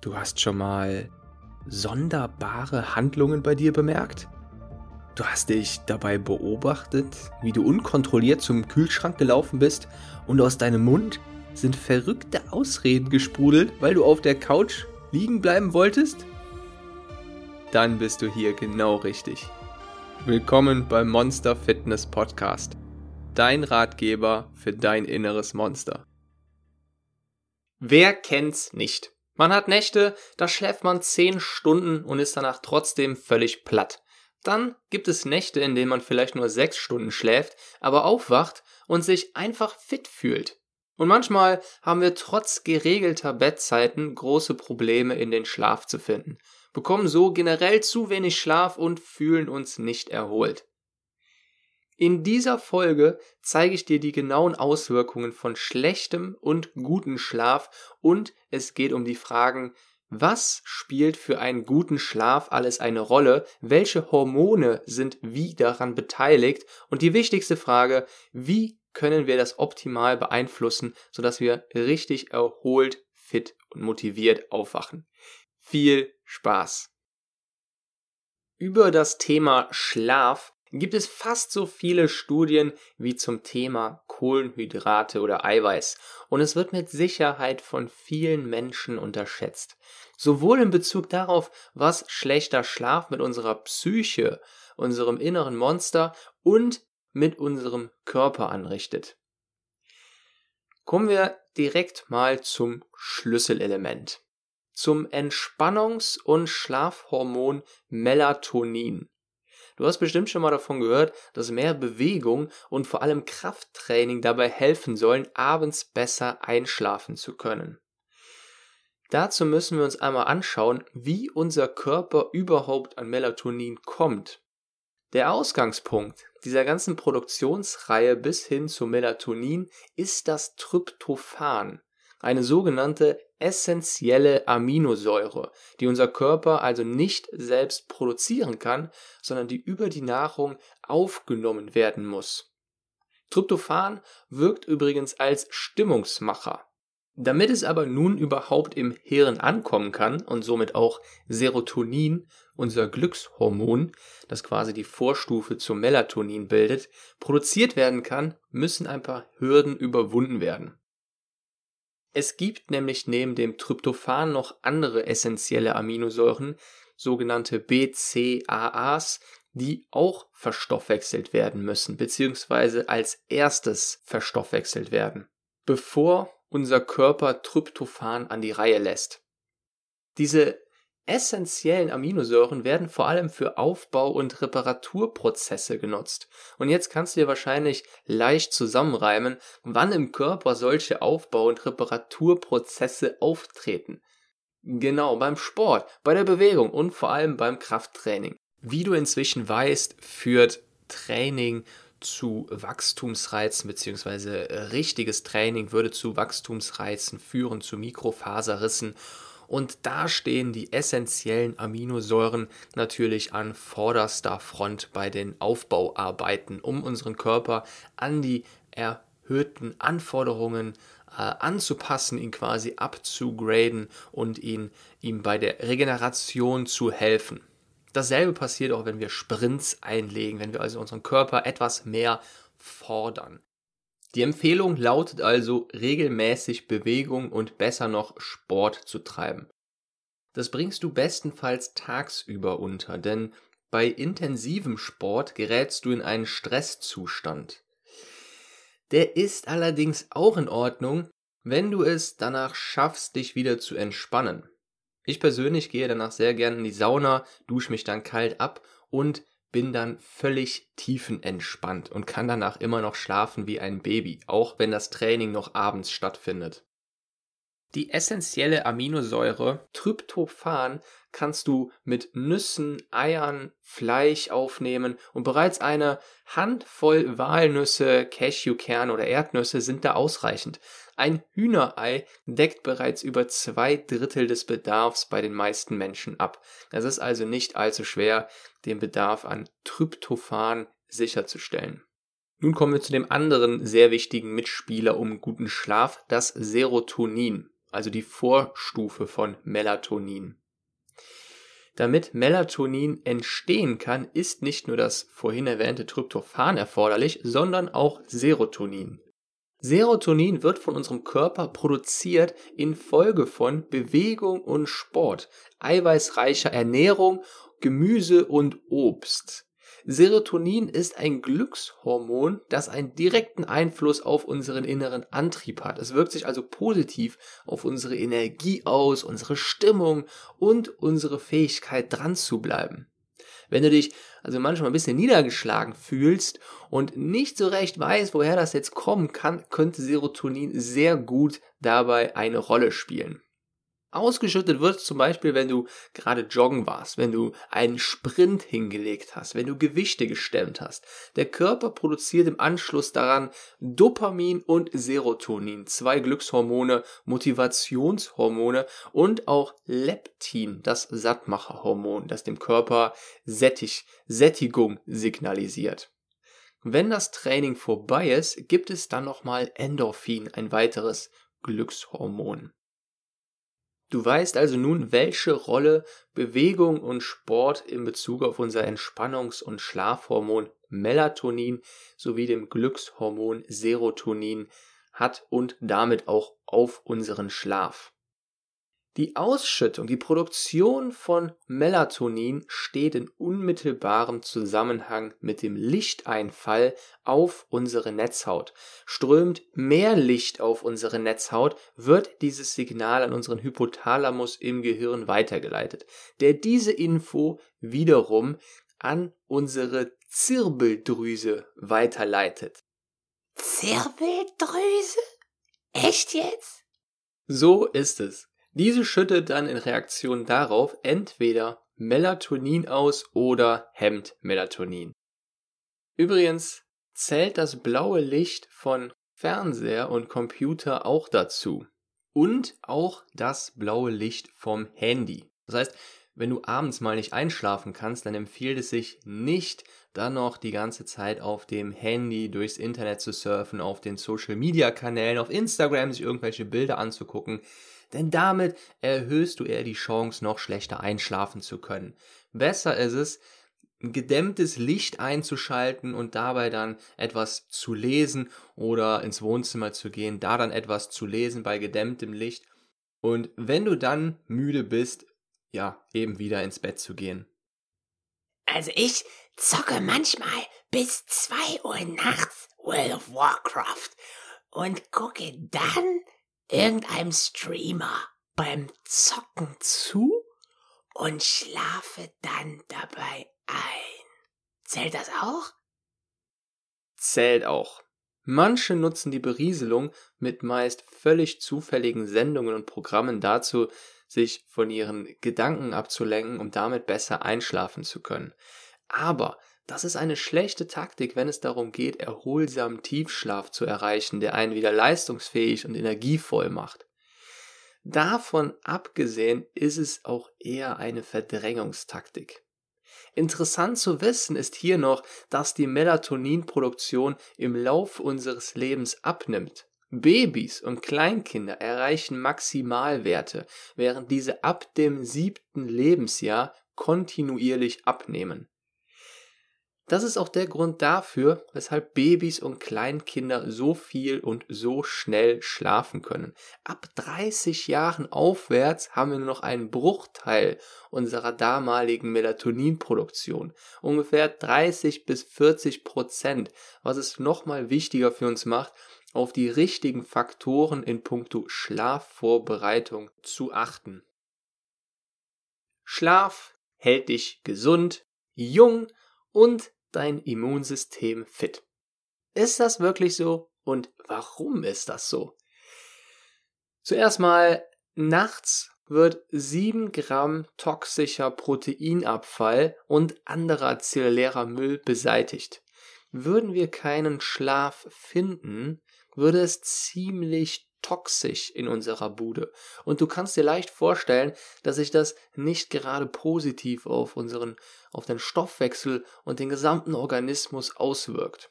Du hast schon mal sonderbare Handlungen bei dir bemerkt? Du hast dich dabei beobachtet, wie du unkontrolliert zum Kühlschrank gelaufen bist und aus deinem Mund sind verrückte Ausreden gesprudelt, weil du auf der Couch liegen bleiben wolltest? Dann bist du hier genau richtig. Willkommen beim Monster Fitness Podcast. Dein Ratgeber für dein inneres Monster. Wer kennt's nicht? Man hat Nächte, da schläft man 10 Stunden und ist danach trotzdem völlig platt. Dann gibt es Nächte, in denen man vielleicht nur 6 Stunden schläft, aber aufwacht und sich einfach fit fühlt. Und manchmal haben wir trotz geregelter Bettzeiten große Probleme in den Schlaf zu finden, bekommen so generell zu wenig Schlaf und fühlen uns nicht erholt. In dieser Folge zeige ich dir die genauen Auswirkungen von schlechtem und gutem Schlaf und es geht um die Fragen, was spielt für einen guten Schlaf alles eine Rolle? Welche Hormone sind wie daran beteiligt? Und die wichtigste Frage, wie können wir das optimal beeinflussen, sodass wir richtig erholt, fit und motiviert aufwachen? Viel Spaß! Über das Thema Schlaf gibt es fast so viele Studien wie zum Thema Kohlenhydrate oder Eiweiß und es wird mit Sicherheit von vielen Menschen unterschätzt. Sowohl in Bezug darauf, was schlechter Schlaf mit unserer Psyche, unserem inneren Monster und mit unserem Körper anrichtet. Kommen wir direkt mal zum Schlüsselelement. Zum Entspannungs- und Schlafhormon Melatonin. Du hast bestimmt schon mal davon gehört, dass mehr Bewegung und vor allem Krafttraining dabei helfen sollen, abends besser einschlafen zu können. Dazu müssen wir uns einmal anschauen, wie unser Körper überhaupt an Melatonin kommt. Der Ausgangspunkt dieser ganzen Produktionsreihe bis hin zu Melatonin ist das Tryptophan, eine sogenannte essentielle Aminosäure, die unser Körper also nicht selbst produzieren kann, sondern die über die Nahrung aufgenommen werden muss. Tryptophan wirkt übrigens als Stimmungsmacher. Damit es aber nun überhaupt im Hirn ankommen kann und somit auch Serotonin, unser Glückshormon, das quasi die Vorstufe zum Melatonin bildet, produziert werden kann, müssen ein paar Hürden überwunden werden. Es gibt nämlich neben dem Tryptophan noch andere essentielle Aminosäuren, sogenannte BCAAs, die auch verstoffwechselt werden müssen, beziehungsweise als erstes verstoffwechselt werden, bevor unser Körper Tryptophan an die Reihe lässt. Diese essentiellen Aminosäuren werden vor allem für Aufbau- und Reparaturprozesse genutzt. Und jetzt kannst du dir wahrscheinlich leicht zusammenreimen, wann im Körper solche Aufbau- und Reparaturprozesse auftreten. Genau, beim Sport, bei der Bewegung und vor allem beim Krafttraining. Wie du inzwischen weißt, führt Training zu Wachstumsreizen beziehungsweise richtiges Training würde zu Wachstumsreizen führen, zu Mikrofaserrissen und da stehen die essentiellen Aminosäuren natürlich an vorderster Front bei den Aufbauarbeiten, um unseren Körper an die erhöhten Anforderungen äh, anzupassen, ihn quasi abzugraden und ihn, ihm bei der Regeneration zu helfen. Dasselbe passiert auch, wenn wir Sprints einlegen, wenn wir also unseren Körper etwas mehr fordern. Die Empfehlung lautet also, regelmäßig Bewegung und besser noch Sport zu treiben. Das bringst du bestenfalls tagsüber unter, denn bei intensivem Sport gerätst du in einen Stresszustand. Der ist allerdings auch in Ordnung, wenn du es danach schaffst, dich wieder zu entspannen. Ich persönlich gehe danach sehr gern in die Sauna, dusche mich dann kalt ab und bin dann völlig tiefenentspannt und kann danach immer noch schlafen wie ein Baby, auch wenn das Training noch abends stattfindet. Die essentielle Aminosäure Tryptophan kannst du mit Nüssen, Eiern, Fleisch aufnehmen und bereits eine Handvoll Walnüsse, Cashewkerne oder Erdnüsse sind da ausreichend. Ein Hühnerei deckt bereits über zwei Drittel des Bedarfs bei den meisten Menschen ab. Es ist also nicht allzu schwer, den Bedarf an Tryptophan sicherzustellen. Nun kommen wir zu dem anderen sehr wichtigen Mitspieler um guten Schlaf, das Serotonin. Also die Vorstufe von Melatonin. Damit Melatonin entstehen kann, ist nicht nur das vorhin erwähnte Tryptophan erforderlich, sondern auch Serotonin. Serotonin wird von unserem Körper produziert infolge von Bewegung und Sport, eiweißreicher Ernährung, Gemüse und Obst. Serotonin ist ein Glückshormon, das einen direkten Einfluss auf unseren inneren Antrieb hat. Es wirkt sich also positiv auf unsere Energie aus, unsere Stimmung und unsere Fähigkeit dran zu bleiben. Wenn du dich also manchmal ein bisschen niedergeschlagen fühlst und nicht so recht weißt, woher das jetzt kommen kann, könnte Serotonin sehr gut dabei eine Rolle spielen. Ausgeschüttet wird zum Beispiel, wenn du gerade joggen warst, wenn du einen Sprint hingelegt hast, wenn du Gewichte gestemmt hast. Der Körper produziert im Anschluss daran Dopamin und Serotonin, zwei Glückshormone, Motivationshormone und auch Leptin, das Sattmacherhormon, das dem Körper Sättig, Sättigung signalisiert. Wenn das Training vorbei ist, gibt es dann nochmal Endorphin, ein weiteres Glückshormon. Du weißt also nun, welche Rolle Bewegung und Sport in Bezug auf unser Entspannungs- und Schlafhormon Melatonin sowie dem Glückshormon Serotonin hat und damit auch auf unseren Schlaf. Die Ausschüttung, die Produktion von Melatonin steht in unmittelbarem Zusammenhang mit dem Lichteinfall auf unsere Netzhaut. Strömt mehr Licht auf unsere Netzhaut, wird dieses Signal an unseren Hypothalamus im Gehirn weitergeleitet, der diese Info wiederum an unsere Zirbeldrüse weiterleitet. Zirbeldrüse? Echt jetzt? So ist es. Diese schüttet dann in Reaktion darauf entweder Melatonin aus oder hemmt Melatonin. Übrigens zählt das blaue Licht von Fernseher und Computer auch dazu. Und auch das blaue Licht vom Handy. Das heißt, wenn du abends mal nicht einschlafen kannst, dann empfiehlt es sich nicht, dann noch die ganze Zeit auf dem Handy durchs Internet zu surfen, auf den Social Media Kanälen, auf Instagram sich irgendwelche Bilder anzugucken denn damit erhöhst du eher die Chance, noch schlechter einschlafen zu können. Besser ist es, gedämmtes Licht einzuschalten und dabei dann etwas zu lesen oder ins Wohnzimmer zu gehen, da dann etwas zu lesen bei gedämmtem Licht und wenn du dann müde bist, ja, eben wieder ins Bett zu gehen. Also ich zocke manchmal bis zwei Uhr nachts World of Warcraft und gucke dann irgendeinem Streamer beim Zocken zu und schlafe dann dabei ein. Zählt das auch? Zählt auch. Manche nutzen die Berieselung mit meist völlig zufälligen Sendungen und Programmen dazu, sich von ihren Gedanken abzulenken, um damit besser einschlafen zu können. Aber das ist eine schlechte Taktik, wenn es darum geht, erholsamen Tiefschlaf zu erreichen, der einen wieder leistungsfähig und energievoll macht. Davon abgesehen ist es auch eher eine Verdrängungstaktik. Interessant zu wissen ist hier noch, dass die Melatoninproduktion im Lauf unseres Lebens abnimmt. Babys und Kleinkinder erreichen Maximalwerte, während diese ab dem siebten Lebensjahr kontinuierlich abnehmen. Das ist auch der Grund dafür, weshalb Babys und Kleinkinder so viel und so schnell schlafen können. Ab 30 Jahren aufwärts haben wir nur noch einen Bruchteil unserer damaligen Melatoninproduktion. Ungefähr 30 bis 40 Prozent, was es nochmal wichtiger für uns macht, auf die richtigen Faktoren in puncto Schlafvorbereitung zu achten. Schlaf hält dich gesund, jung und dein Immunsystem fit. Ist das wirklich so? Und warum ist das so? Zuerst mal, nachts wird 7 Gramm toxischer Proteinabfall und anderer zellulärer Müll beseitigt. Würden wir keinen Schlaf finden, würde es ziemlich toxisch in unserer Bude. Und du kannst dir leicht vorstellen, dass sich das nicht gerade positiv auf unseren, auf den Stoffwechsel und den gesamten Organismus auswirkt.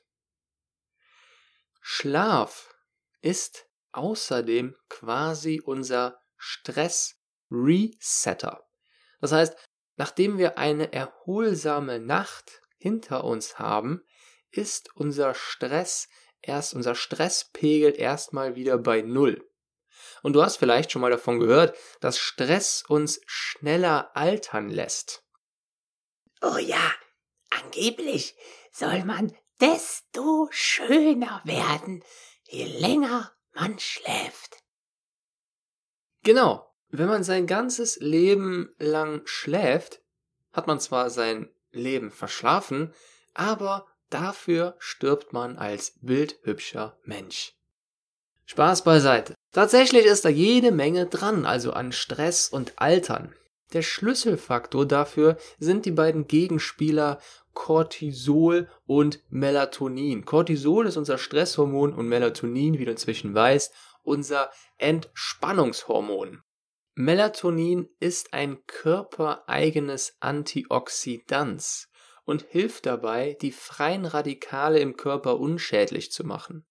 Schlaf ist außerdem quasi unser Stress-Resetter. Das heißt, nachdem wir eine erholsame Nacht hinter uns haben, ist unser Stress erst, unser Stresspegel erstmal wieder bei Null. Und du hast vielleicht schon mal davon gehört, dass Stress uns schneller altern lässt. Oh ja, angeblich soll man desto schöner werden, je länger man schläft. Genau. Wenn man sein ganzes Leben lang schläft, hat man zwar sein Leben verschlafen, aber dafür stirbt man als bildhübscher Mensch. Spaß beiseite. Tatsächlich ist da jede Menge dran, also an Stress und Altern. Der Schlüsselfaktor dafür sind die beiden Gegenspieler Cortisol und Melatonin. Cortisol ist unser Stresshormon und Melatonin, wie du inzwischen weißt, unser Entspannungshormon. Melatonin ist ein körpereigenes Antioxidans und hilft dabei, die freien Radikale im Körper unschädlich zu machen.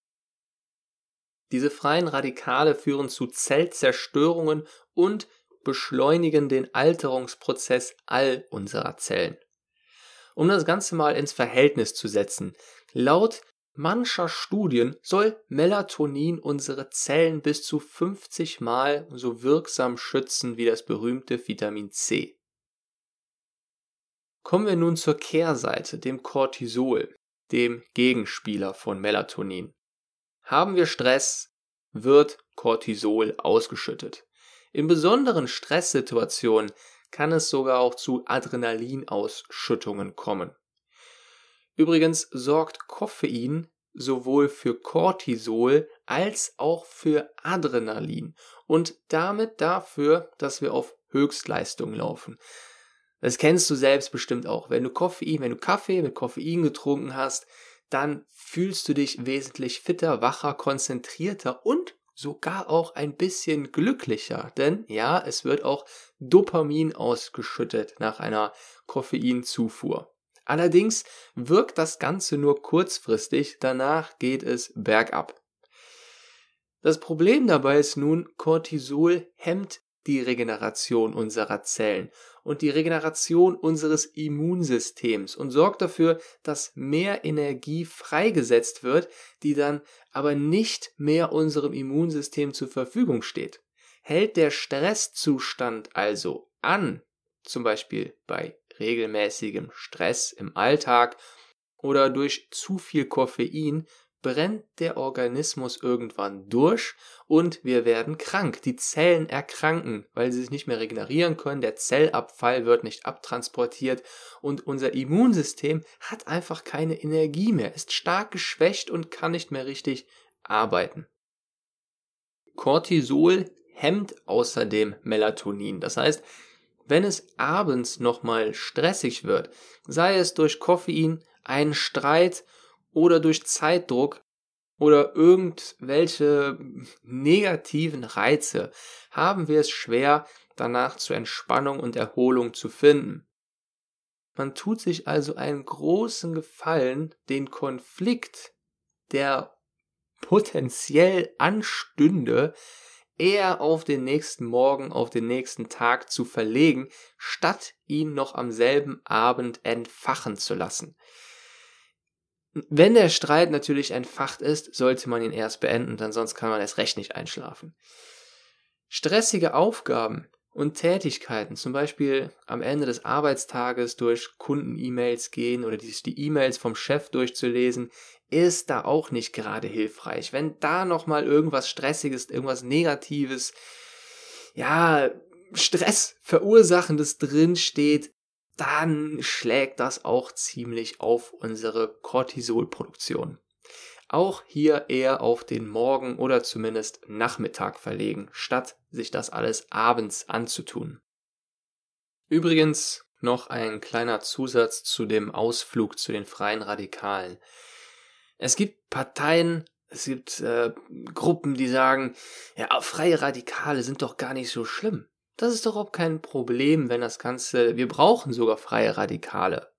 Diese freien Radikale führen zu Zellzerstörungen und beschleunigen den Alterungsprozess all unserer Zellen. Um das Ganze mal ins Verhältnis zu setzen, laut mancher Studien soll Melatonin unsere Zellen bis zu 50 Mal so wirksam schützen wie das berühmte Vitamin C. Kommen wir nun zur Kehrseite, dem Cortisol, dem Gegenspieler von Melatonin. Haben wir Stress, wird Cortisol ausgeschüttet. In besonderen Stresssituationen kann es sogar auch zu Adrenalinausschüttungen kommen. Übrigens sorgt Koffein sowohl für Cortisol als auch für Adrenalin und damit dafür, dass wir auf Höchstleistung laufen. Das kennst du selbst bestimmt auch. Wenn du Koffein, wenn du Kaffee mit Koffein getrunken hast, dann fühlst du dich wesentlich fitter, wacher, konzentrierter und sogar auch ein bisschen glücklicher. Denn ja, es wird auch Dopamin ausgeschüttet nach einer Koffeinzufuhr. Allerdings wirkt das Ganze nur kurzfristig, danach geht es bergab. Das Problem dabei ist nun, Cortisol hemmt die Regeneration unserer Zellen und die Regeneration unseres Immunsystems und sorgt dafür, dass mehr Energie freigesetzt wird, die dann aber nicht mehr unserem Immunsystem zur Verfügung steht. Hält der Stresszustand also an, zum Beispiel bei regelmäßigem Stress im Alltag oder durch zu viel Koffein, brennt der Organismus irgendwann durch und wir werden krank. Die Zellen erkranken, weil sie sich nicht mehr regenerieren können, der Zellabfall wird nicht abtransportiert und unser Immunsystem hat einfach keine Energie mehr, ist stark geschwächt und kann nicht mehr richtig arbeiten. Cortisol hemmt außerdem Melatonin. Das heißt, wenn es abends nochmal stressig wird, sei es durch Koffein, einen Streit oder durch Zeitdruck oder irgendwelche negativen Reize haben wir es schwer, danach zur Entspannung und Erholung zu finden. Man tut sich also einen großen Gefallen, den Konflikt, der potenziell anstünde, eher auf den nächsten Morgen, auf den nächsten Tag zu verlegen, statt ihn noch am selben Abend entfachen zu lassen. Wenn der Streit natürlich entfacht ist, sollte man ihn erst beenden, denn sonst kann man erst recht nicht einschlafen. Stressige Aufgaben und Tätigkeiten, zum Beispiel am Ende des Arbeitstages durch Kunden-E-Mails gehen oder die E-Mails vom Chef durchzulesen, ist da auch nicht gerade hilfreich. Wenn da nochmal irgendwas Stressiges, irgendwas Negatives, ja, Stress verursachendes drinsteht, dann schlägt das auch ziemlich auf unsere Cortisolproduktion. Auch hier eher auf den Morgen oder zumindest Nachmittag verlegen, statt sich das alles abends anzutun. Übrigens noch ein kleiner Zusatz zu dem Ausflug zu den freien Radikalen. Es gibt Parteien, es gibt äh, Gruppen, die sagen, ja, freie Radikale sind doch gar nicht so schlimm. Das ist doch überhaupt kein Problem, wenn das Ganze, wir brauchen sogar freie Radikale.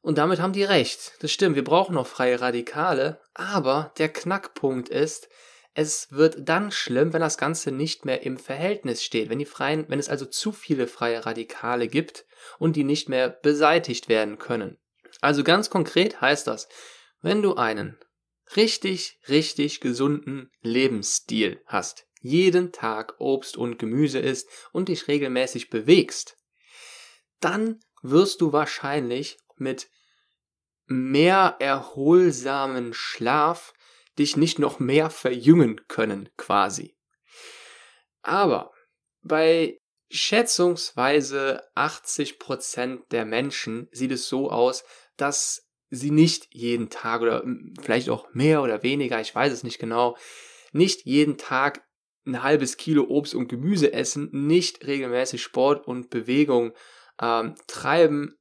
Und damit haben die recht. Das stimmt, wir brauchen noch freie Radikale, aber der Knackpunkt ist, es wird dann schlimm, wenn das Ganze nicht mehr im Verhältnis steht, wenn die freien, wenn es also zu viele freie Radikale gibt und die nicht mehr beseitigt werden können. Also ganz konkret heißt das, wenn du einen richtig, richtig gesunden Lebensstil hast, jeden Tag Obst und Gemüse isst und dich regelmäßig bewegst, dann wirst du wahrscheinlich mit mehr erholsamen Schlaf dich nicht noch mehr verjüngen können, quasi. Aber bei schätzungsweise 80 Prozent der Menschen sieht es so aus, dass sie nicht jeden Tag oder vielleicht auch mehr oder weniger, ich weiß es nicht genau, nicht jeden Tag ein halbes Kilo Obst und Gemüse essen, nicht regelmäßig Sport und Bewegung ähm, treiben,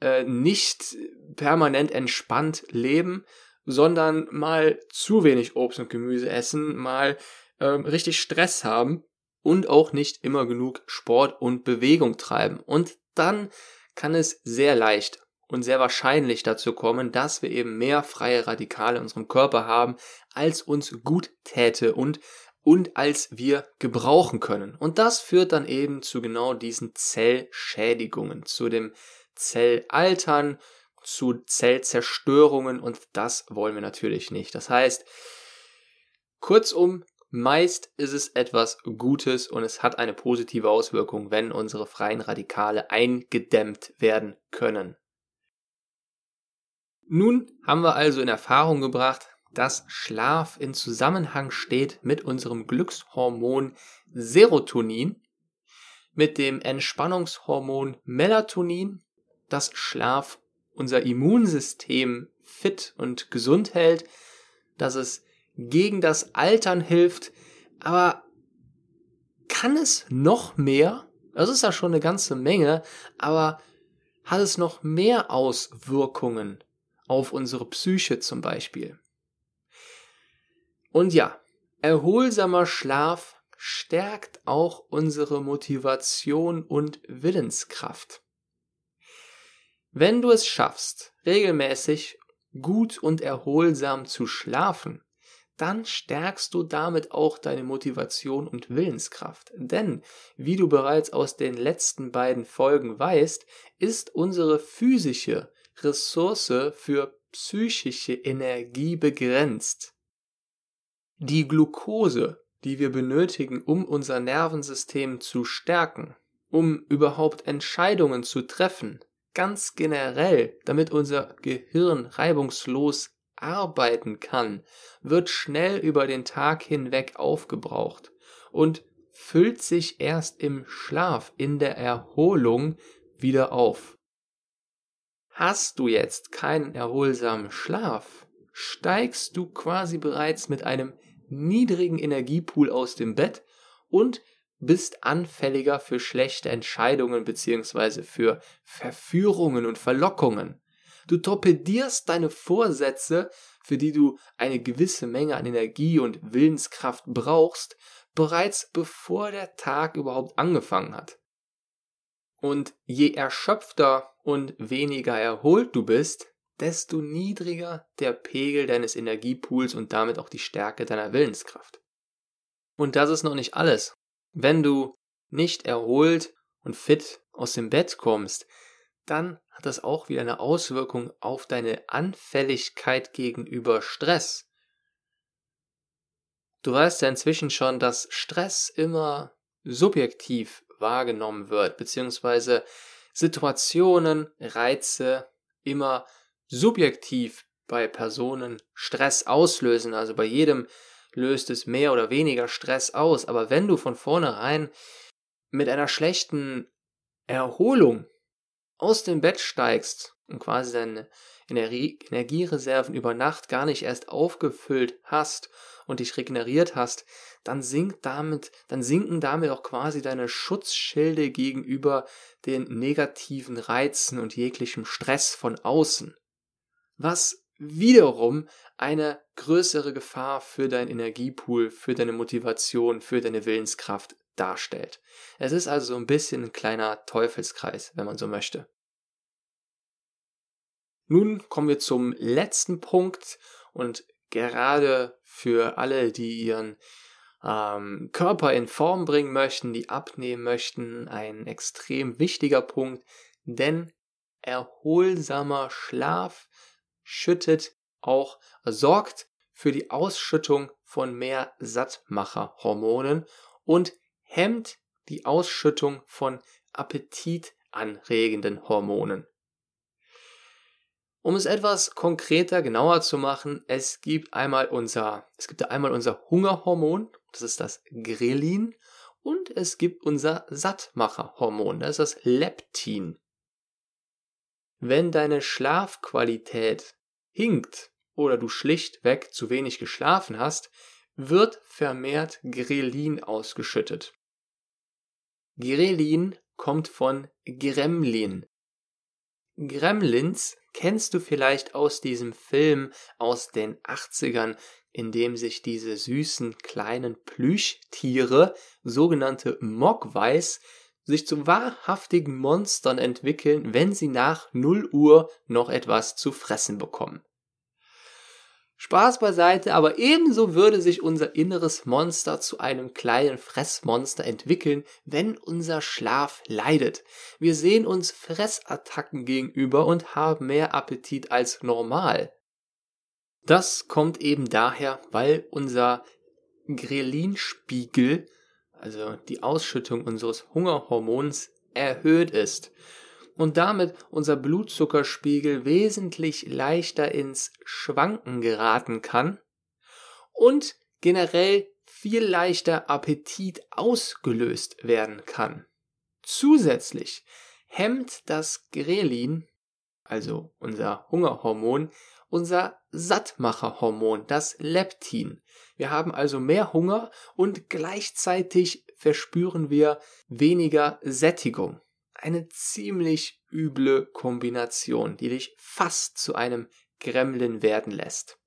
äh, nicht permanent entspannt leben, sondern mal zu wenig Obst und Gemüse essen, mal ähm, richtig Stress haben und auch nicht immer genug Sport und Bewegung treiben. Und dann kann es sehr leicht und sehr wahrscheinlich dazu kommen, dass wir eben mehr freie Radikale in unserem Körper haben, als uns gut täte und und als wir gebrauchen können. Und das führt dann eben zu genau diesen Zellschädigungen, zu dem Zellaltern, zu Zellzerstörungen und das wollen wir natürlich nicht. Das heißt, kurzum, meist ist es etwas Gutes und es hat eine positive Auswirkung, wenn unsere freien Radikale eingedämmt werden können. Nun haben wir also in Erfahrung gebracht, dass Schlaf in Zusammenhang steht mit unserem Glückshormon Serotonin, mit dem Entspannungshormon Melatonin, dass Schlaf unser Immunsystem fit und gesund hält, dass es gegen das Altern hilft, aber kann es noch mehr? Das ist ja schon eine ganze Menge, aber hat es noch mehr Auswirkungen auf unsere Psyche zum Beispiel? Und ja, erholsamer Schlaf stärkt auch unsere Motivation und Willenskraft. Wenn du es schaffst, regelmäßig gut und erholsam zu schlafen, dann stärkst du damit auch deine Motivation und Willenskraft. Denn, wie du bereits aus den letzten beiden Folgen weißt, ist unsere physische Ressource für psychische Energie begrenzt. Die Glucose, die wir benötigen, um unser Nervensystem zu stärken, um überhaupt Entscheidungen zu treffen, ganz generell, damit unser Gehirn reibungslos arbeiten kann, wird schnell über den Tag hinweg aufgebraucht und füllt sich erst im Schlaf, in der Erholung wieder auf. Hast du jetzt keinen erholsamen Schlaf, steigst du quasi bereits mit einem niedrigen Energiepool aus dem Bett und bist anfälliger für schlechte Entscheidungen beziehungsweise für Verführungen und Verlockungen. Du torpedierst deine Vorsätze, für die du eine gewisse Menge an Energie und Willenskraft brauchst, bereits bevor der Tag überhaupt angefangen hat. Und je erschöpfter und weniger erholt du bist, desto niedriger der Pegel deines Energiepools und damit auch die Stärke deiner Willenskraft. Und das ist noch nicht alles. Wenn du nicht erholt und fit aus dem Bett kommst, dann hat das auch wieder eine Auswirkung auf deine Anfälligkeit gegenüber Stress. Du weißt ja inzwischen schon, dass Stress immer subjektiv wahrgenommen wird, beziehungsweise Situationen, Reize immer subjektiv bei Personen Stress auslösen. Also bei jedem löst es mehr oder weniger Stress aus. Aber wenn du von vornherein mit einer schlechten Erholung aus dem Bett steigst und quasi deine Energiereserven über Nacht gar nicht erst aufgefüllt hast und dich regeneriert hast, dann sinkt damit, dann sinken damit auch quasi deine Schutzschilde gegenüber den negativen Reizen und jeglichem Stress von außen. Was wiederum eine größere Gefahr für dein Energiepool, für deine Motivation, für deine Willenskraft darstellt. Es ist also so ein bisschen ein kleiner Teufelskreis, wenn man so möchte. Nun kommen wir zum letzten Punkt und gerade für alle, die ihren ähm, Körper in Form bringen möchten, die abnehmen möchten, ein extrem wichtiger Punkt, denn erholsamer Schlaf schüttet auch, sorgt für die Ausschüttung von mehr Sattmacherhormonen und hemmt die Ausschüttung von appetitanregenden Hormonen. Um es etwas konkreter, genauer zu machen, es gibt einmal unser, es gibt einmal unser Hungerhormon, das ist das Grelin, und es gibt unser Sattmacherhormon, das ist das Leptin. Wenn deine Schlafqualität hinkt oder du schlichtweg zu wenig geschlafen hast, wird vermehrt Grelin ausgeschüttet. Grelin kommt von Gremlin. Gremlins kennst du vielleicht aus diesem Film aus den 80ern, in dem sich diese süßen kleinen Plüschtiere, sogenannte Mogwais, sich zu wahrhaftigen Monstern entwickeln, wenn sie nach 0 Uhr noch etwas zu fressen bekommen. Spaß beiseite, aber ebenso würde sich unser inneres Monster zu einem kleinen Fressmonster entwickeln, wenn unser Schlaf leidet. Wir sehen uns Fressattacken gegenüber und haben mehr Appetit als normal. Das kommt eben daher, weil unser Grelinspiegel, also die Ausschüttung unseres Hungerhormons, erhöht ist und damit unser Blutzuckerspiegel wesentlich leichter ins Schwanken geraten kann und generell viel leichter Appetit ausgelöst werden kann. Zusätzlich hemmt das Grelin, also unser Hungerhormon, unser Sattmacherhormon, das Leptin. Wir haben also mehr Hunger und gleichzeitig verspüren wir weniger Sättigung eine ziemlich üble Kombination, die dich fast zu einem Gremlin werden lässt.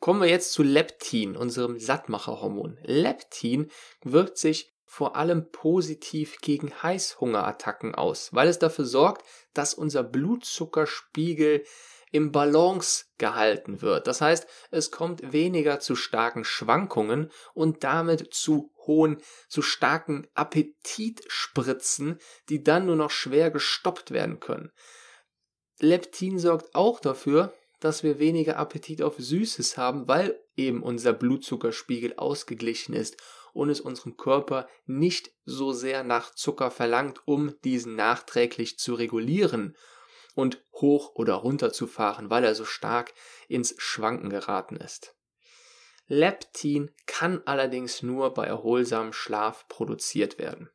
Kommen wir jetzt zu Leptin, unserem Sattmacherhormon. Leptin wirkt sich vor allem positiv gegen Heißhungerattacken aus, weil es dafür sorgt, dass unser Blutzuckerspiegel im Balance gehalten wird. Das heißt, es kommt weniger zu starken Schwankungen und damit zu hohen, zu starken Appetitspritzen, die dann nur noch schwer gestoppt werden können. Leptin sorgt auch dafür, dass wir weniger Appetit auf Süßes haben, weil eben unser Blutzuckerspiegel ausgeglichen ist und es unserem Körper nicht so sehr nach Zucker verlangt, um diesen nachträglich zu regulieren und hoch oder runter zu fahren, weil er so stark ins Schwanken geraten ist. Leptin kann allerdings nur bei erholsamem Schlaf produziert werden.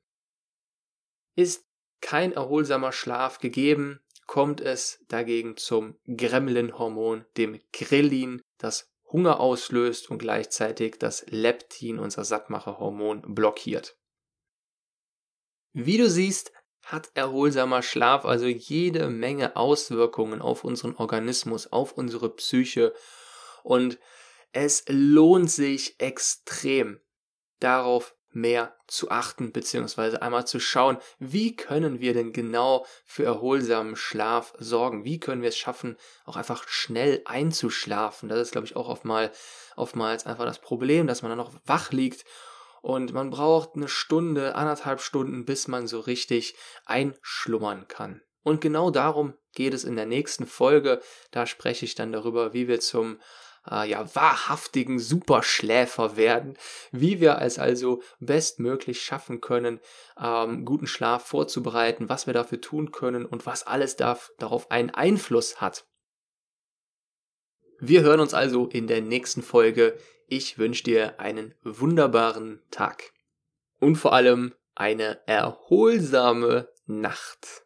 Ist kein erholsamer Schlaf gegeben, kommt es dagegen zum Gremlin-Hormon, dem Grillin, das Hunger auslöst und gleichzeitig das Leptin, unser Sattmacherhormon, blockiert. Wie du siehst, hat erholsamer Schlaf also jede Menge Auswirkungen auf unseren Organismus, auf unsere Psyche und es lohnt sich extrem darauf mehr zu achten, beziehungsweise einmal zu schauen, wie können wir denn genau für erholsamen Schlaf sorgen? Wie können wir es schaffen, auch einfach schnell einzuschlafen? Das ist, glaube ich, auch oftmals, oftmals einfach das Problem, dass man dann noch wach liegt und man braucht eine Stunde, anderthalb Stunden, bis man so richtig einschlummern kann. Und genau darum geht es in der nächsten Folge. Da spreche ich dann darüber, wie wir zum äh, ja, wahrhaftigen Superschläfer werden, wie wir es also bestmöglich schaffen können, ähm, guten Schlaf vorzubereiten, was wir dafür tun können und was alles darf, darauf einen Einfluss hat. Wir hören uns also in der nächsten Folge. Ich wünsche dir einen wunderbaren Tag und vor allem eine erholsame Nacht.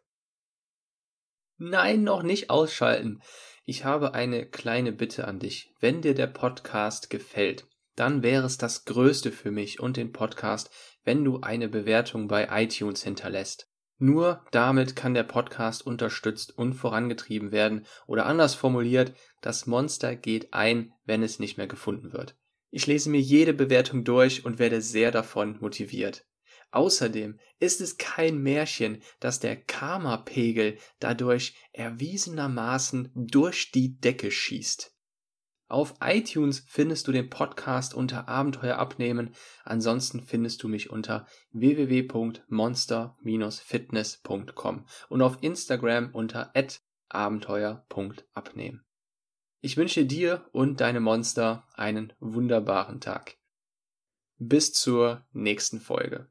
Nein, noch nicht ausschalten. Ich habe eine kleine Bitte an dich. Wenn dir der Podcast gefällt, dann wäre es das Größte für mich und den Podcast, wenn du eine Bewertung bei iTunes hinterlässt. Nur damit kann der Podcast unterstützt und vorangetrieben werden oder anders formuliert, das Monster geht ein, wenn es nicht mehr gefunden wird. Ich lese mir jede Bewertung durch und werde sehr davon motiviert. Außerdem ist es kein Märchen, dass der Karma-Pegel dadurch erwiesenermaßen durch die Decke schießt. Auf iTunes findest du den Podcast unter Abenteuer abnehmen. Ansonsten findest du mich unter www.monster-fitness.com und auf Instagram unter abenteuer.abnehmen. Ich wünsche dir und deine Monster einen wunderbaren Tag. Bis zur nächsten Folge.